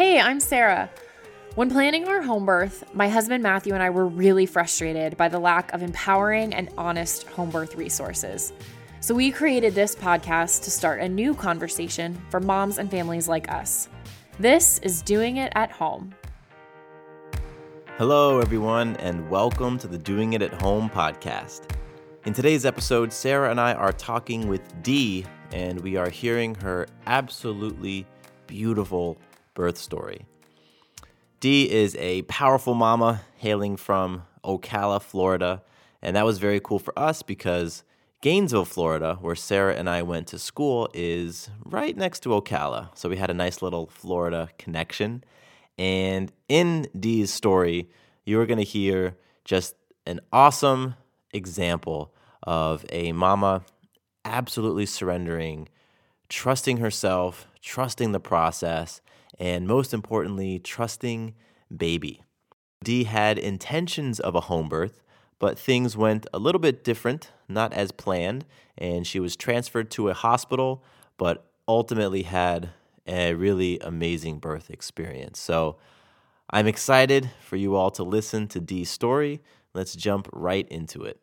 Hey, I'm Sarah. When planning our home birth, my husband Matthew and I were really frustrated by the lack of empowering and honest home birth resources. So we created this podcast to start a new conversation for moms and families like us. This is Doing It at Home. Hello, everyone, and welcome to the Doing It at Home podcast. In today's episode, Sarah and I are talking with Dee, and we are hearing her absolutely beautiful birth story. Dee is a powerful mama hailing from Ocala, Florida, and that was very cool for us because Gainesville, Florida, where Sarah and I went to school, is right next to Ocala. So we had a nice little Florida connection. And in Dee's story, you are going to hear just an awesome example of a mama absolutely surrendering, trusting herself, trusting the process, and most importantly, trusting baby. Dee had intentions of a home birth, but things went a little bit different, not as planned, and she was transferred to a hospital, but ultimately had a really amazing birth experience. So I'm excited for you all to listen to Dee's story. Let's jump right into it.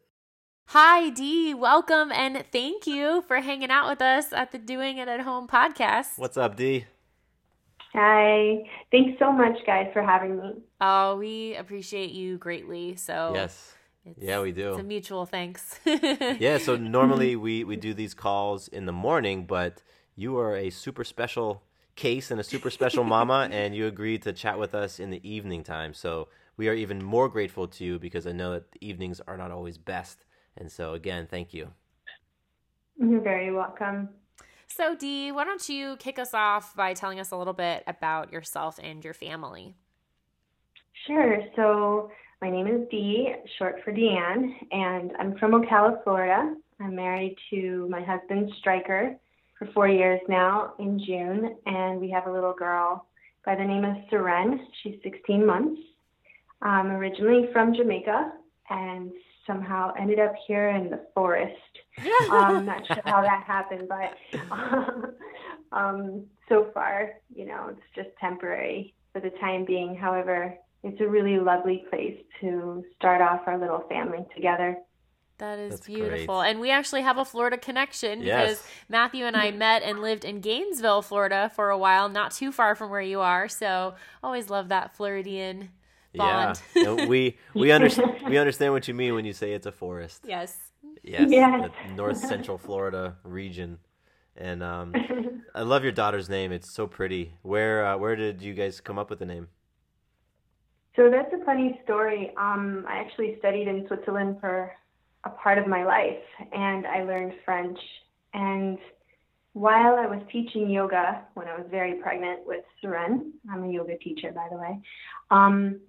Hi, Dee. Welcome and thank you for hanging out with us at the Doing It at Home podcast. What's up, Dee? Hi. Thanks so much, guys, for having me. Oh, we appreciate you greatly. So, yes. yeah, we do. It's a mutual thanks. yeah, so normally we, we do these calls in the morning, but you are a super special case and a super special mama, and you agreed to chat with us in the evening time. So we are even more grateful to you because I know that the evenings are not always best. And so, again, thank you. You're very welcome. So, Dee, why don't you kick us off by telling us a little bit about yourself and your family? Sure. So, my name is Dee, short for Deanne, and I'm from Ocala, Florida. I'm married to my husband, Striker, for four years now in June, and we have a little girl by the name of Seren. She's 16 months. I'm originally from Jamaica and somehow ended up here in the forest. I'm um, not sure how that happened, but um, so far, you know, it's just temporary for the time being. However, it's a really lovely place to start off our little family together. That is That's beautiful. Great. And we actually have a Florida connection yes. because Matthew and I met and lived in Gainesville, Florida for a while, not too far from where you are. So always love that Floridian bond. Yeah. we we understand we understand what you mean when you say it's a forest. Yes. Yes. yes. North Central Florida region. And um, I love your daughter's name. It's so pretty. Where uh, where did you guys come up with the name? So that's a funny story. Um, I actually studied in Switzerland for a part of my life and I learned French. And while I was teaching yoga when I was very pregnant with Seren, I'm a yoga teacher, by the way, um,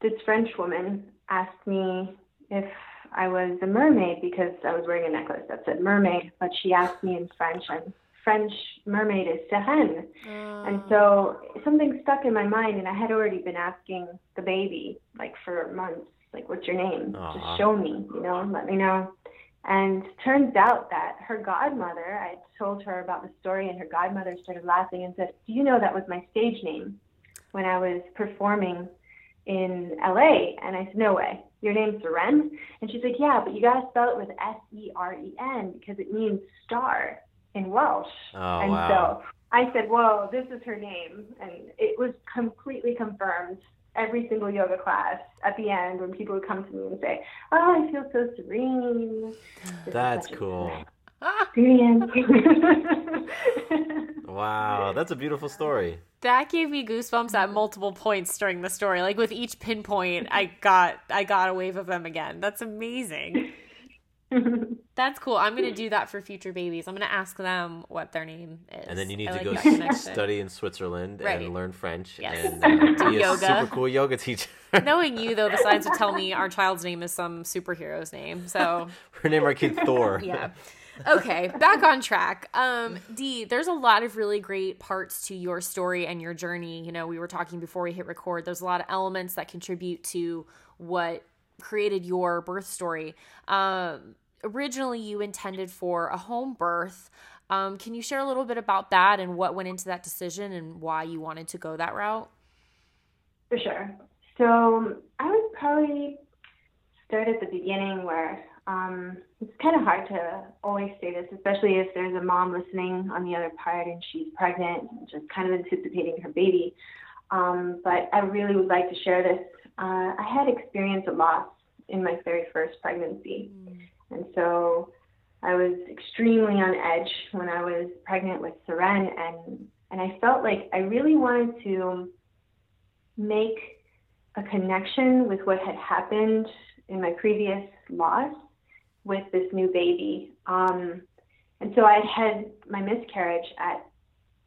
this French woman asked me if I was a mermaid because I was wearing a necklace that said mermaid, but she asked me in French, and French mermaid is sirène. And ah. so something stuck in my mind, and I had already been asking the baby, like for months, like, what's your name? Just uh-huh. show me, you know, let me know. And turns out that her godmother, I told her about the story, and her godmother started laughing and said, Do you know that was my stage name when I was performing in LA? And I said, No way. Your name's Seren? And she's like, Yeah, but you got to spell it with S E R E N because it means star in Welsh. Oh, and wow. so I said, Whoa, this is her name. And it was completely confirmed every single yoga class at the end when people would come to me and say, "Oh, I feel so serene." This that's cool. wow, that's a beautiful story. That gave me goosebumps at multiple points during the story. Like with each pinpoint, I got I got a wave of them again. That's amazing. That's cool. I'm gonna do that for future babies. I'm gonna ask them what their name is. And then you need I to like go study in Switzerland right. and learn French yes. and uh, be yoga. a super cool yoga teacher. Knowing you though, the signs would tell me our child's name is some superhero's name. So we're name our kid Thor. yeah. Okay, back on track. Um, Dee, there's a lot of really great parts to your story and your journey. You know, we were talking before we hit record. There's a lot of elements that contribute to what created your birth story. Um, originally, you intended for a home birth. Um, can you share a little bit about that and what went into that decision and why you wanted to go that route? For sure. So I would probably start at the beginning where um, it's kind of hard to always say this, especially if there's a mom listening on the other part and she's pregnant, just kind of anticipating her baby. Um, but I really would like to share this. Uh, I had experienced a loss in my very first pregnancy. Mm. And so I was extremely on edge when I was pregnant with Seren and and I felt like I really wanted to make a connection with what had happened in my previous loss with this new baby. Um, and so I had my miscarriage at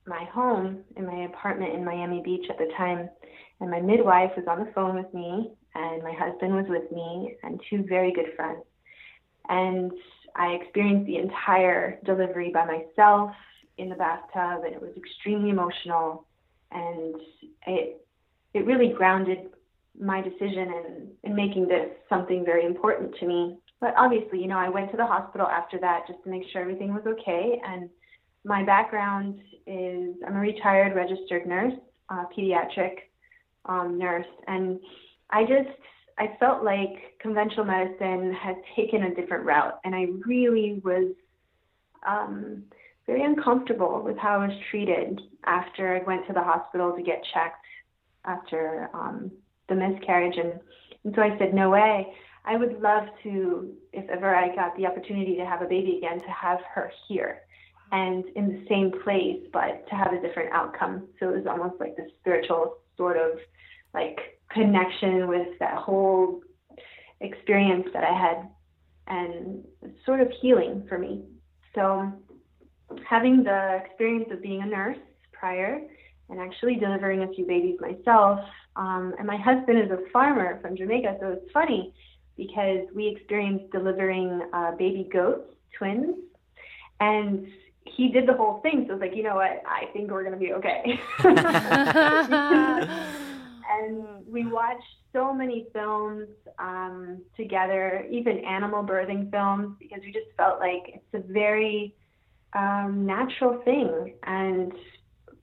my home in my apartment in Miami Beach at the time, and my midwife was on the phone with me, and my husband was with me, and two very good friends. And I experienced the entire delivery by myself in the bathtub, and it was extremely emotional, and it it really grounded my decision in, in making this something very important to me. But obviously, you know, I went to the hospital after that just to make sure everything was okay. And my background is I'm a retired registered nurse, uh, pediatric um, nurse, and I just I felt like conventional medicine had taken a different route, and I really was um, very uncomfortable with how I was treated after I went to the hospital to get checked after um, the miscarriage, and and so I said, no way. I would love to, if ever I got the opportunity to have a baby again, to have her here and in the same place, but to have a different outcome. So it was almost like the spiritual sort of like connection with that whole experience that I had and sort of healing for me. So having the experience of being a nurse prior and actually delivering a few babies myself. Um, and my husband is a farmer from Jamaica, so it's funny because we experienced delivering uh, baby goats, twins, and he did the whole thing. So it's like, you know what? I think we're going to be okay. and we watched so many films um, together, even animal birthing films, because we just felt like it's a very um, natural thing. And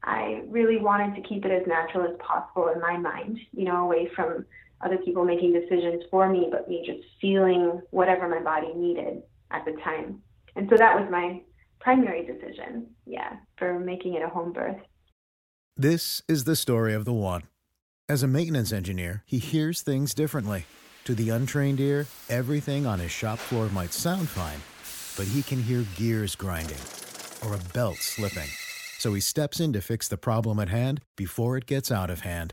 I really wanted to keep it as natural as possible in my mind, you know, away from other people making decisions for me, but me just feeling whatever my body needed at the time. And so that was my primary decision, yeah, for making it a home birth. This is the story of the one. As a maintenance engineer, he hears things differently. To the untrained ear, everything on his shop floor might sound fine, but he can hear gears grinding or a belt slipping. So he steps in to fix the problem at hand before it gets out of hand.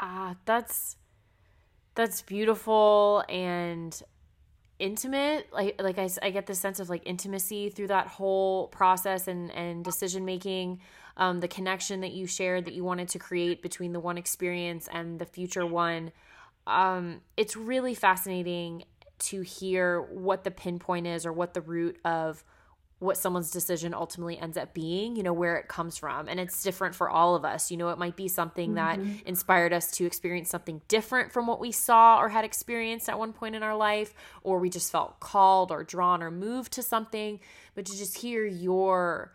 Ah, that's that's beautiful and intimate. Like like I, I get the sense of like intimacy through that whole process and and decision making um the connection that you shared that you wanted to create between the one experience and the future one. Um it's really fascinating to hear what the pinpoint is or what the root of what someone's decision ultimately ends up being, you know, where it comes from. And it's different for all of us. You know, it might be something mm-hmm. that inspired us to experience something different from what we saw or had experienced at one point in our life, or we just felt called or drawn or moved to something. But to just hear your,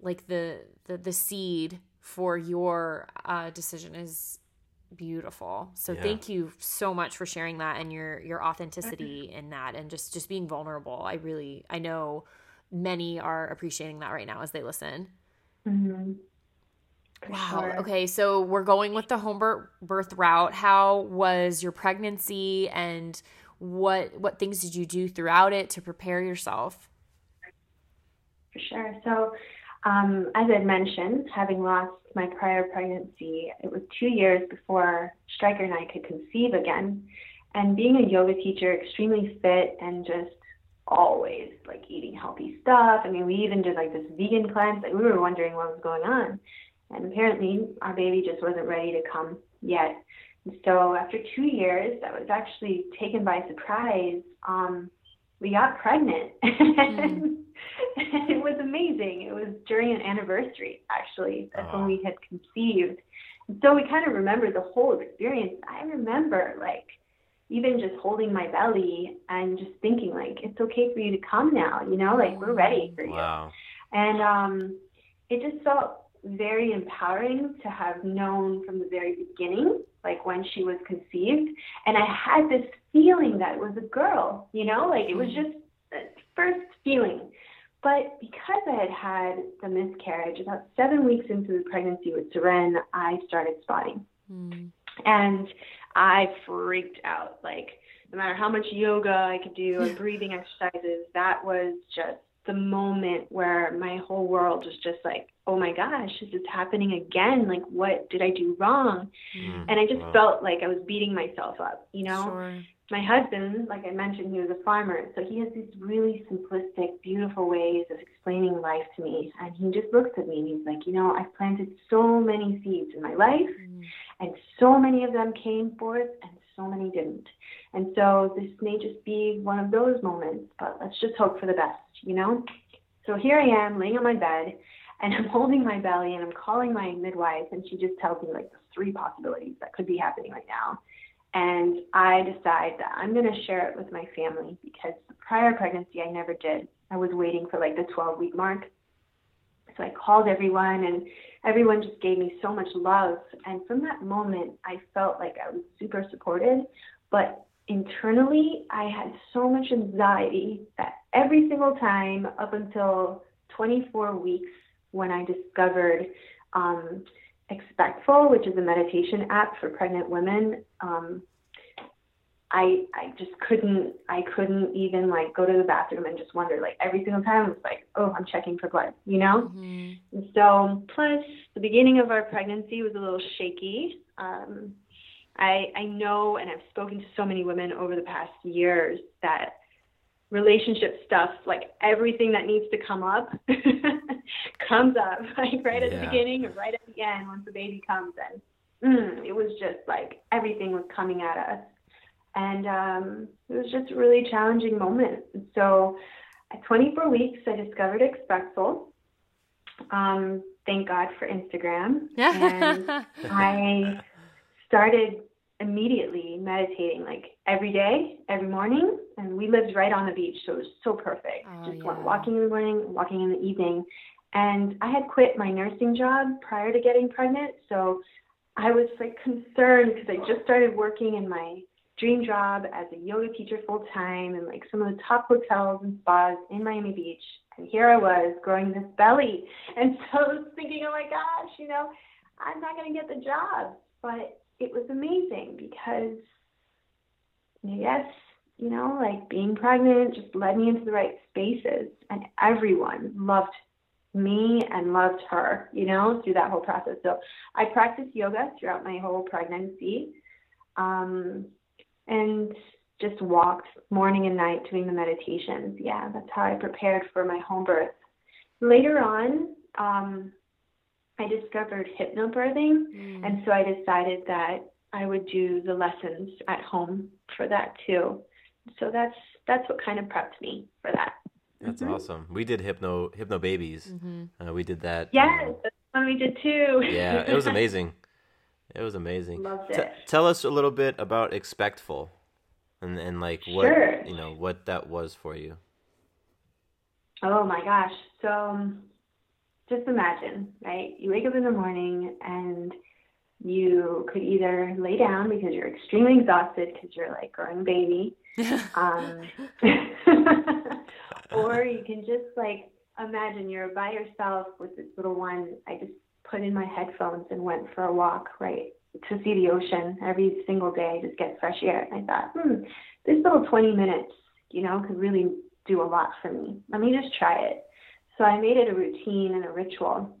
like the the, the seed for your uh, decision is beautiful. So yeah. thank you so much for sharing that and your your authenticity in that and just just being vulnerable. I really I know many are appreciating that right now as they listen. Mm-hmm. Wow. Sure. Okay, so we're going with the home birth route. How was your pregnancy and what what things did you do throughout it to prepare yourself? For sure. So um, as I mentioned, having lost my prior pregnancy, it was two years before Stryker and I could conceive again. And being a yoga teacher, extremely fit and just always like eating healthy stuff. I mean, we even did like this vegan cleanse. Like we were wondering what was going on. And apparently our baby just wasn't ready to come yet. And so after two years, I was actually taken by surprise. Um, we got pregnant. Mm. it was amazing. It was during an anniversary, actually. That's when we had conceived. And so we kind of remember the whole experience. I remember like even just holding my belly and just thinking like it's okay for you to come now, you know, like we're ready for you. Wow. And um it just felt very empowering to have known from the very beginning, like when she was conceived. And I had this feeling that it was a girl, you know, like it was just the first feeling. But because I had had the miscarriage, about seven weeks into the pregnancy with Seren, I started spotting. Mm. And I freaked out. Like, no matter how much yoga I could do and breathing exercises, that was just the moment where my whole world was just like, oh my gosh, this is happening again. Like, what did I do wrong? Mm, And I just wow. felt like I was beating myself up, you know? Sure. my husband, like I mentioned, he was a farmer, so he has these really simplistic, beautiful ways of explaining life to me. And he just looks at me and he's like, you know, I've planted so many seeds in my life, Mm. And so many of them came forth, and so many didn't. And so this may just be one of those moments, but let's just hope for the best, you know? So here I am, laying on my bed, and I'm holding my belly, and I'm calling my midwife, and she just tells me like the three possibilities that could be happening right now and I decide that I'm going to share it with my family because the prior pregnancy I never did. I was waiting for like the 12 week mark. So I called everyone and everyone just gave me so much love. And from that moment, I felt like I was super supported. But internally, I had so much anxiety that every single time up until 24 weeks when I discovered um, Expectful, which is a meditation app for pregnant women. Um, I I just couldn't I couldn't even like go to the bathroom and just wonder like every single time I was like oh I'm checking for blood you know Mhm. and so plus the beginning of our pregnancy was a little shaky um, I I know and I've spoken to so many women over the past years that relationship stuff like everything that needs to come up comes up like right at Yeah. the beginning or right at the end once the baby comes and mm, it was just like everything was coming at us and um, it was just a really challenging moment. So at 24 weeks i discovered expectful. Um, thank god for instagram. And I started immediately meditating like every day, every morning, and we lived right on the beach, so it was so perfect. Oh, Just went yeah. walking in the morning, walking in the evening, and I had quit my nursing job prior to getting pregnant, so I was like concerned because I just started working in my dream job as a yoga teacher full time in like some of the top hotels and spas in Miami Beach. And here I was growing this belly. And so I was thinking, oh my gosh, you know, I'm not going to get the job. But it was amazing because, yes, you know, like being pregnant just led me into the right spaces. And everyone loved me and loved her, you know, through that whole process. So I practiced yoga throughout my whole pregnancy um, and just walked morning and night doing the meditations. Yeah, that's how I prepared for my home birth. Later on, um, I discovered hypnobirthing, Mm. and so I decided that I would do the lessons at home for that too. So that's that's what kind of prepped me for that. That's Mhm. awesome. We did hypno hypno babies. Mhm. Uh, we did that. Yes, um, that's what we did too. yeah, it was amazing. It was amazing. Loved T- tell us a little bit about Expectful, and and like what Sure. you know what that was for you. Oh my gosh. So um, just imagine, right? You wake up in the morning and you could either lay down because you're extremely exhausted because you're like growing a baby, um, or you can just like imagine you're by yourself with this little one. I just put in my headphones and went for a walk, right, to see the ocean every single day. I just get fresh air. And I thought, hmm, this little 20 minutes, you know, could really do a lot for me. Let me just try it. So I made it a routine and a ritual.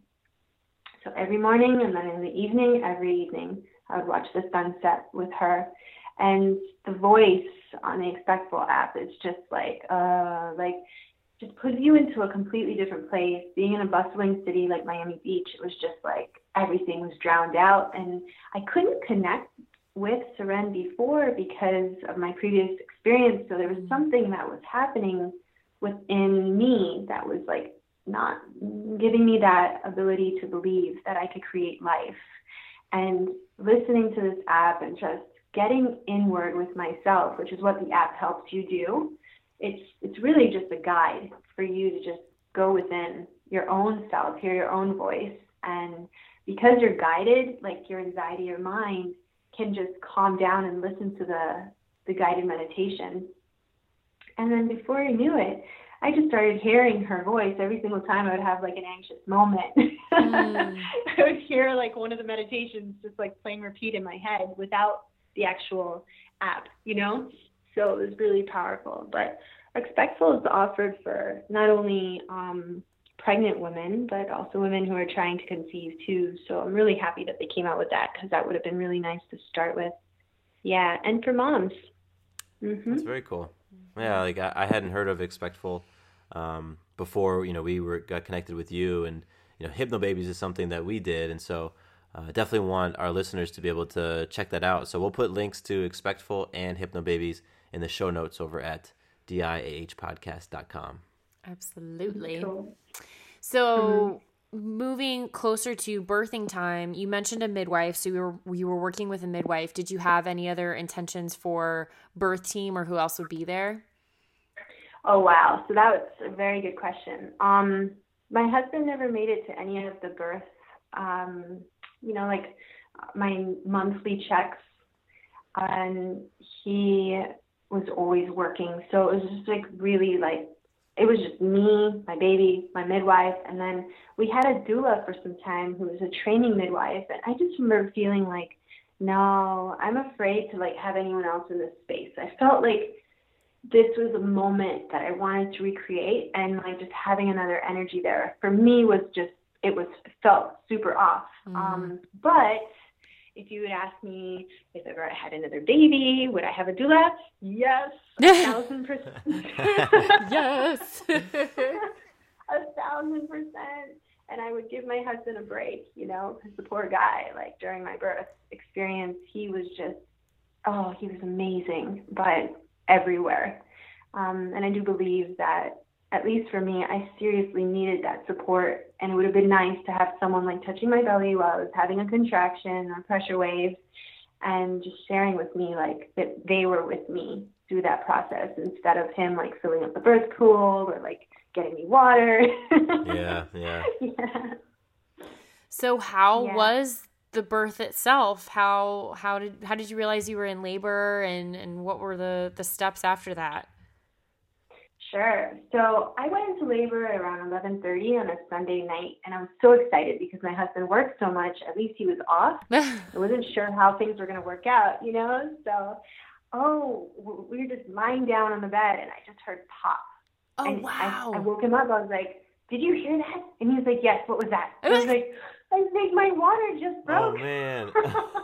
So every morning and then in the evening, every evening, I would watch the sunset with her. And the voice on the Expectful app is just like, uh, like, just puts you into a completely different place. Being in a bustling city like Miami Beach, it was just like everything was drowned out. And I couldn't connect with Seren before because of my previous experience. So there was mm-hmm. something that was happening within me that was like not giving me that ability to believe that I could create life. And listening to this app and just getting inward with myself, which is what the app helps you do, it's it's really just a guide for you to just go within your own self, hear your own voice, and because you're guided, like your anxiety or mind can just calm down and listen to the the guided meditation. And then before I knew it, I just started hearing her voice every single time I would have like an anxious moment. Mm. I would hear like one of the meditations just like playing repeat in my head without the actual app, you know? So it was really powerful. But Expectful is offered for not only um, pregnant women, but also women who are trying to conceive too. So I'm really happy that they came out with that because that would have been really nice to start with. Yeah, and for moms. Mm-hmm. That's very cool. Yeah, like I, I hadn't heard of Expectful um, before. You know, we were got connected with you, and you know, Hypnobabies is something that we did, and so uh, definitely want our listeners to be able to check that out. So we'll put links to Expectful and Hypnobabies in the show notes over at diahpodcast.com. Absolutely. Cool. So, mm-hmm. moving closer to birthing time, you mentioned a midwife. So, you were you were working with a midwife. Did you have any other intentions for birth team, or who else would be there? Oh wow! So that was a very good question. Um, my husband never made it to any of the births. Um, you know, like my monthly checks, and he was always working. So it was just like really like it was just me, my baby, my midwife, and then we had a doula for some time who was a training midwife. And I just remember feeling like, no, I'm afraid to like have anyone else in this space. I felt like this was a moment that I wanted to recreate, and like just having another energy there for me was just it was felt super off. Mm-hmm. Um, but if you would ask me if ever I had another baby, would I have a doula? Yes, a thousand percent. yes, a thousand percent. And I would give my husband a break, you know, because the poor guy, like during my birth experience, he was just, oh, he was amazing, but everywhere. Um, and I do believe that at least for me, I seriously needed that support. And it would have been nice to have someone like touching my belly while I was having a contraction or pressure waves and just sharing with me like that they were with me through that process instead of him like filling up the birth pool or like getting me water. yeah, yeah. Yeah. So how yeah. was the birth itself? How how did how did you realize you were in labor and and what were the the steps after that? Sure. So I went into labor around 11:30 on a Sunday night, and I was so excited because my husband worked so much. At least he was off. I wasn't sure how things were going to work out, you know. So, oh, we were just lying down on the bed, and I just heard pop. Oh and wow! I, I woke him up. I was like, "Did you hear that?" And he was like, "Yes." What was that? And I was like. I think my water just oh, broke. Oh man!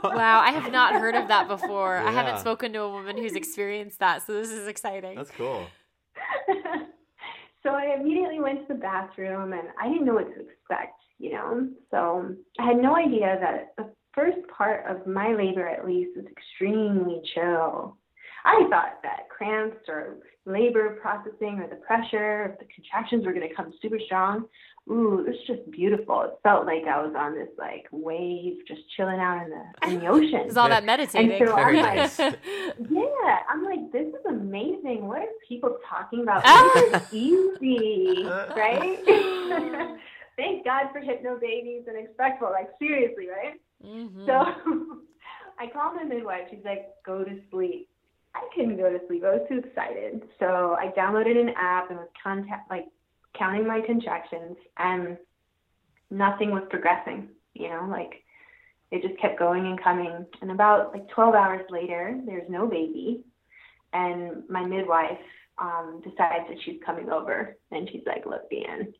wow, I have not heard of that before. Yeah. I haven't spoken to a woman who's experienced that, so this is exciting. That's cool. So I immediately went to the bathroom and I didn't know what to expect, you know. So I had no idea that the first part of my labor, at least, was extremely chill. I thought that cramps or labor processing or the pressure, the contractions were going to come super strong ooh, it was just beautiful. It felt like I was on this like wave, just chilling out in the in the ocean. it's all that meditating. And so I'm like, yeah, I'm like, this is amazing. What are people talking about? This is easy, right? Thank God for Hypnobabies and Expectful. Like seriously, right? Mm-hmm. So I called my midwife. She's like, go to sleep. I couldn't go to sleep. I was too excited. So I downloaded an app and was contact like counting my contractions and nothing was progressing, you know, like it just kept going and coming. And about like 12 hours later, there's no baby. And my midwife um, decides that she's coming over and she's like, look, Dan,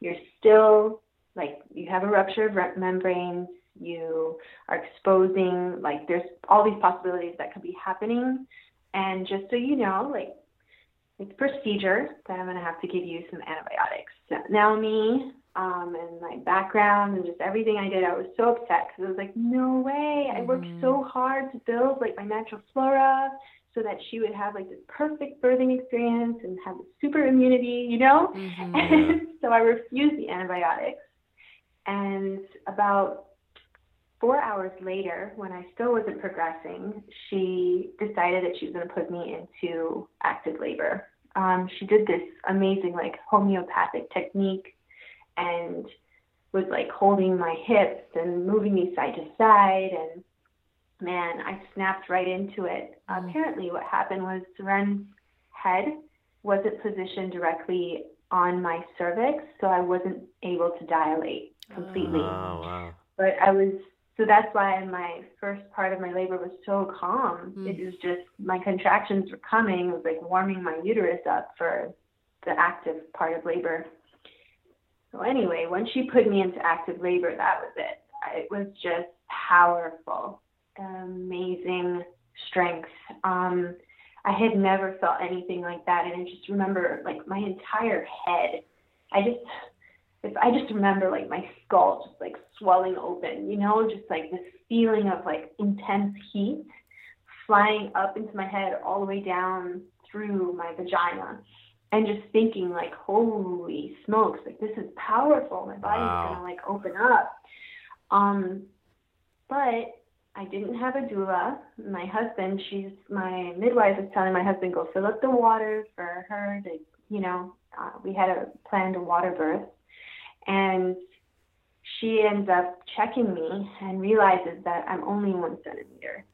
you're still like you have a rupture of membranes. You are exposing like there's all these possibilities that could be happening. And just so you know, like it's procedure that I'm going to have to give you some antibiotics. So now me um, and my background and just everything I did, I was so upset because I was like, no way. I worked so hard to build like my natural flora so that she would have like this perfect birthing experience and have super immunity, you know? And so I refused the antibiotics. And about four hours later, when I still wasn't progressing, she decided that she was going to put me into active labor. Um, she did this amazing, like, homeopathic technique and was like holding my hips and moving me side to side. And man, I snapped right into it. Apparently, what happened was Ren's head wasn't positioned directly on my cervix, so I wasn't able to dilate completely. Oh wow. But I was so that's why my first part of my labor was so calm. It was just my contractions were coming, it was like warming my uterus up for the active part of labor. So anyway, when she put me into active labor, that was it. It was just powerful, amazing strength. Um, I had never felt anything like that, and I just remember like my entire head. I just, if I just remember like my skull just like swelling open, you know, just like this feeling of like intense heat flying up into my head all the way down through my vagina and just thinking like holy smokes like this is powerful. My body's Wow. gonna like open up. Um but i didn't have a doula. My husband she's my midwife is telling my husband go fill up the water for her to you know uh, we had a planned water birth and she ends up checking me and realizes that i'm only one centimeter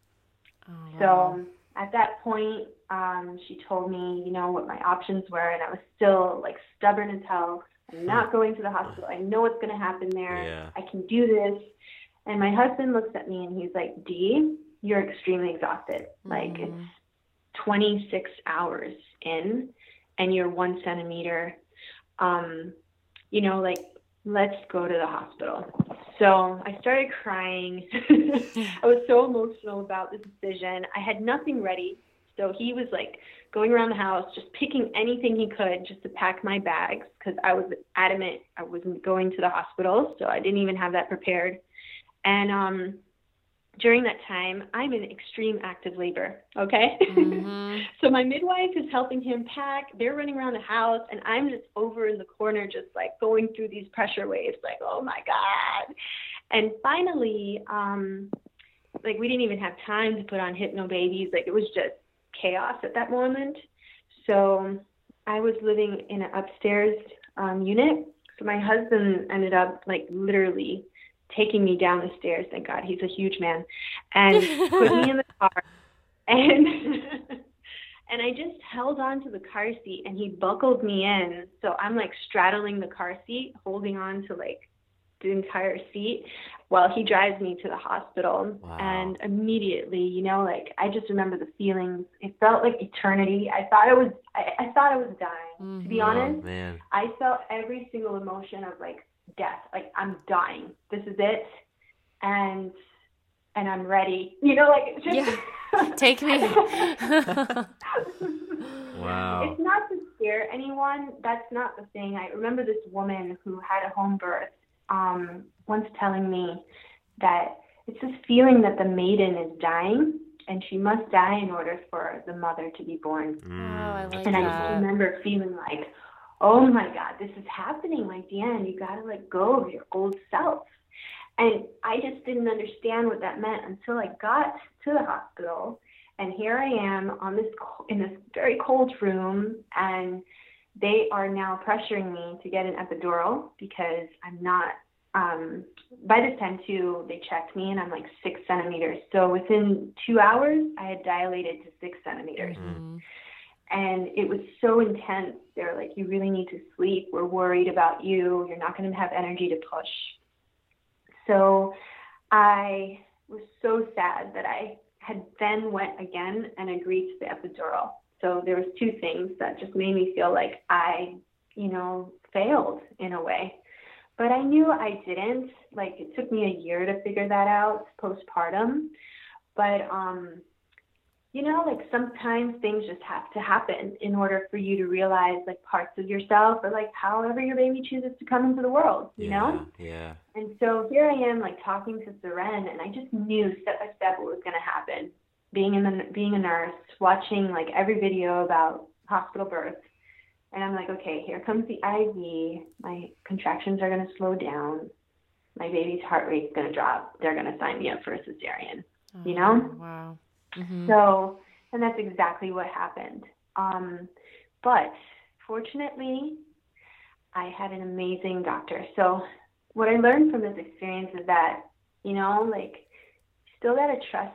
so at that point, um, she told me, you know, what my options were, and I was still like stubborn as hell. I'm not going to the hospital. I know what's going to happen there. Yeah. I can do this. And my husband looks at me and he's like, Dee, you're extremely exhausted. Like it's 26 hours in, and you're one centimeter. Um, you know, like let's go to the hospital. So I started crying. I was so emotional about the decision. I had nothing ready. So he was like going around the house, just picking anything he could just to pack my bags because I was adamant I wasn't going to the hospital. So I didn't even have that prepared. And um, during that time, I'm in extreme active labor. Okay. so my midwife is helping him pack. They're running around the house, and I'm just over in the corner, just like going through these pressure waves, like, oh my God. And finally, um, like, we didn't even have time to put on Hypnobabies. Like, it was just chaos at that moment. So I was living in an upstairs um, unit. So my husband ended up, like, literally taking me down the stairs. Thank God, he's a huge man, and put me in the car, and and I just held on to the car seat, and he buckled me in. So I'm like straddling the car seat, holding on to like the entire seat while he drives me to the hospital. Wow. And immediately, you know, like I just remember the feelings. It felt like eternity. I thought I was, I, I thought I was dying. To be mm-hmm. Oh honest, man. I felt every single emotion of like death. Like I'm dying. This is it, and and I'm ready. You know, like it's just Take me. Wow. It's not to scare anyone. That's not the thing. I remember this woman who had a home birth um, once telling me that it's this feeling that the maiden is dying and she must die in order for the mother to be born. Oh, I like And I just remember feeling like, oh my God, this is happening. Like, Deanne, you got to let go of your old self. And I just didn't understand what that meant until I got to the hospital. And here I am on this in this very cold room, and they are now pressuring me to get an epidural because I'm not. Um, by this time, too, they checked me, and I'm like six centimeters. So within two hours, I had dilated to six centimeters and it was so intense. They were like, "You really need to sleep. We're worried about you. You're not going to have energy to push." So I was so sad that I had then went again and agreed to the epidural. So there was two things that just made me feel like I you know, failed in a way. But I knew I didn't. Like it took me a year to figure that out postpartum. But um you know, like sometimes things just have to happen in order for you to realize like parts of yourself or like however your baby chooses to come into the world, you yeah, know? Yeah. And so here I am like talking to Seren and I just knew step by step what was going to happen. Being in the being a nurse, watching like every video about hospital birth. And I'm like, okay, here comes the IV. My contractions are going to slow down. My baby's heart rate's going to drop. They're going to sign me up for a cesarean. You oh, know? Oh, Wow. Mhm. So, and that's exactly what happened. Um, but fortunately, I had an amazing doctor. So, what I learned from this experience is that, you know, like, still got to trust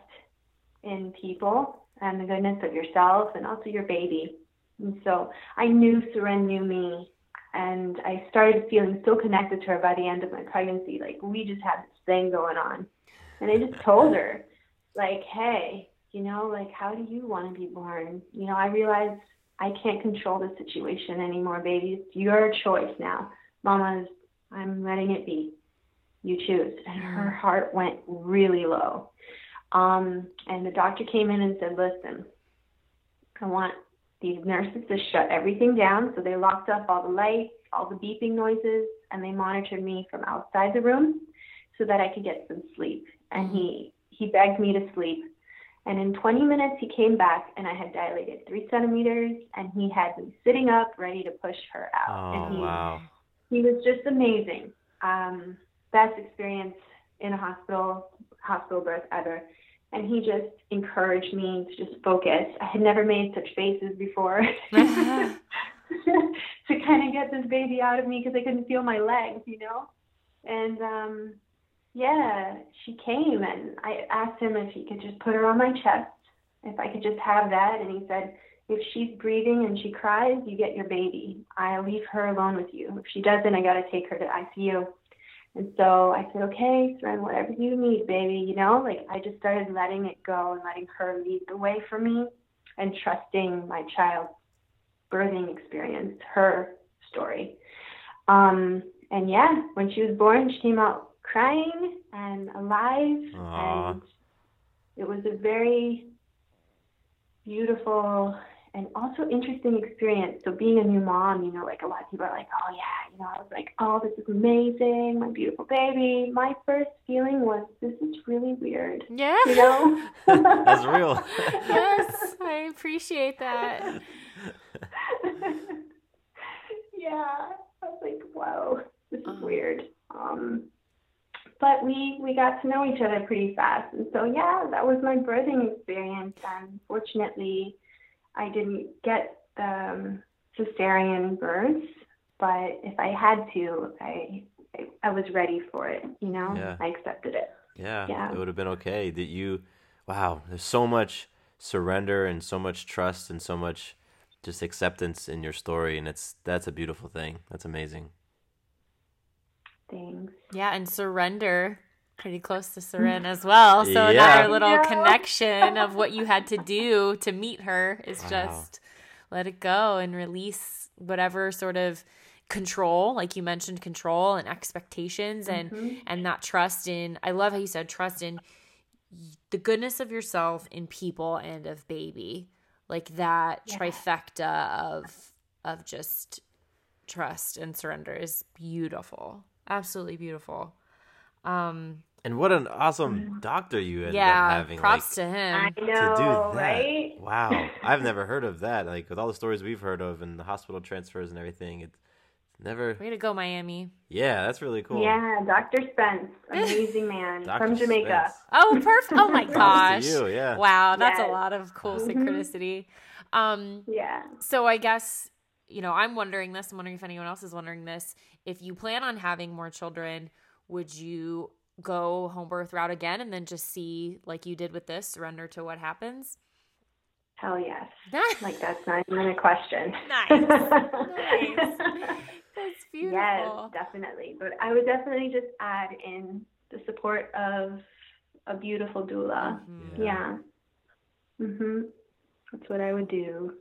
in people and the goodness of yourself and also your baby. And so, I knew Seren knew me. And I started feeling so connected to her by the end of my pregnancy. Like, we just had this thing going on. And I just told her, like, hey, you know, like, how do you want to be born? You know, I realized I can't control the situation anymore, baby. It's your choice now. Mama's, I'm letting it be. You choose. And her heart went really low. Um, and the doctor came in and said, listen, I want these nurses to shut everything down. So they locked up all the lights, all the beeping noises, and they monitored me from outside the room so that I could get some sleep. And he, he begged me to sleep. And in 20 minutes, he came back, and I had dilated three centimeters, and he had me sitting up, ready to push her out. and Oh he, wow. he was just amazing. Um, best experience in a hospital, hospital birth ever. And he just encouraged me to just focus. I had never made such faces before to kind of get this baby out of me because I couldn't feel my legs, you know? And um, yeah, she came and I asked him if he could just put her on my chest, if I could just have that. And he said, if she's breathing and she cries, you get your baby. I'll leave her alone with you. If she doesn't, I got to take her to ICU. And so I said, okay, Seren, whatever you need, baby. You know, like I just started letting it go and letting her lead the way for me and trusting my child's birthing experience, her story. Um, and yeah, when she was born, she came out crying and alive. Aw. And it was a very beautiful and also interesting experience. So being a new mom, you know, like a lot of people are like, oh yeah, you know, I was like, oh, this is amazing, my beautiful baby. My first feeling was, this is really weird, Yeah. you know? That's real. yes, I appreciate that. yeah, I was like, whoa, this is Uh-huh. weird. Um, but we we got to know each other pretty fast, and so yeah, that was my birthing experience. And fortunately, I didn't get the um, cesarean births, but if I had to, I I, I was ready for it. You know, Yeah. I accepted it. Yeah, Yeah. it would have been okay. That you, wow, there's so much surrender and so much trust and so much just acceptance in your story, and it's that's a beautiful thing. That's amazing. Thanks. Yeah, and surrender. Pretty close to Seren as well. So Yeah. another little Yeah. connection of what you had to do to meet her is Wow. just let it go and release whatever sort of control, like you mentioned, control and expectations and mm-hmm. and that trust in I love how you said trust in the goodness of yourself in people and of baby. Like that Yeah. trifecta of of just trust and surrender is beautiful. Absolutely beautiful. Um And what an awesome doctor you ended yeah, up having. props like, to I him. to do that. right? Wow, I've never heard of that. Like with all the stories we've heard of and the hospital transfers and everything, it's never. Way to go, Miami. Yeah, that's really cool. Yeah, Dr. Spence, amazing man Dr. from Jamaica. Spence. Oh, perfect. Oh my gosh. to you, yeah. Wow, that's a lot of cool Mhm. synchronicity. Um Yeah. so I guess you know, I'm wondering this, I'm wondering if anyone else is wondering this. If you plan on having more children, would you go home birth route again and then just see like you did with this, surrender to what happens? Hell yes. Like that's not even a question. Nice. Nice. That's beautiful. Yes, definitely. But I would definitely just add in the support of a beautiful doula. Mhm. Yeah. Mhm. That's what I would do.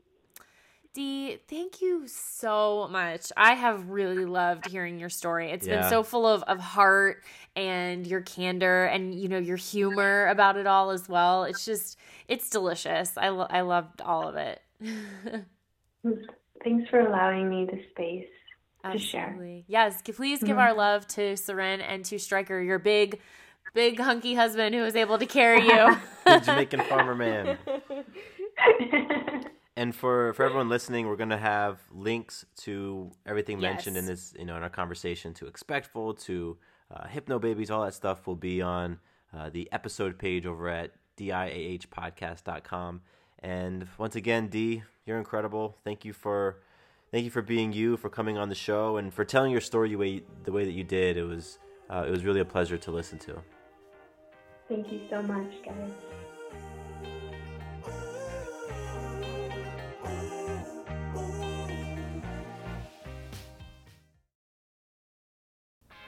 Dee, thank you so much. I have really loved hearing your story. It's Yeah. been so full of, of heart and your candor and you know your humor about it all as well. It's just it's delicious. I lo- I loved all of it. Thanks for allowing me the space to share. Yes, please give mm-hmm. our love to Seren and to Striker, your big big hunky husband who was able to carry you. The Jamaican farmer man. And for, for everyone listening, we're gonna have links to everything mentioned in this, you know, in our conversation to Expectful, to uh, Hypnobabies, all that stuff will be on uh, the episode page over at diahpodcast.com. And once again, D, you're incredible. Thank you for thank you for being you, for coming on the show, and for telling your story the way the way that you did. It was uh, it was really a pleasure to listen to. Thank you so much, guys.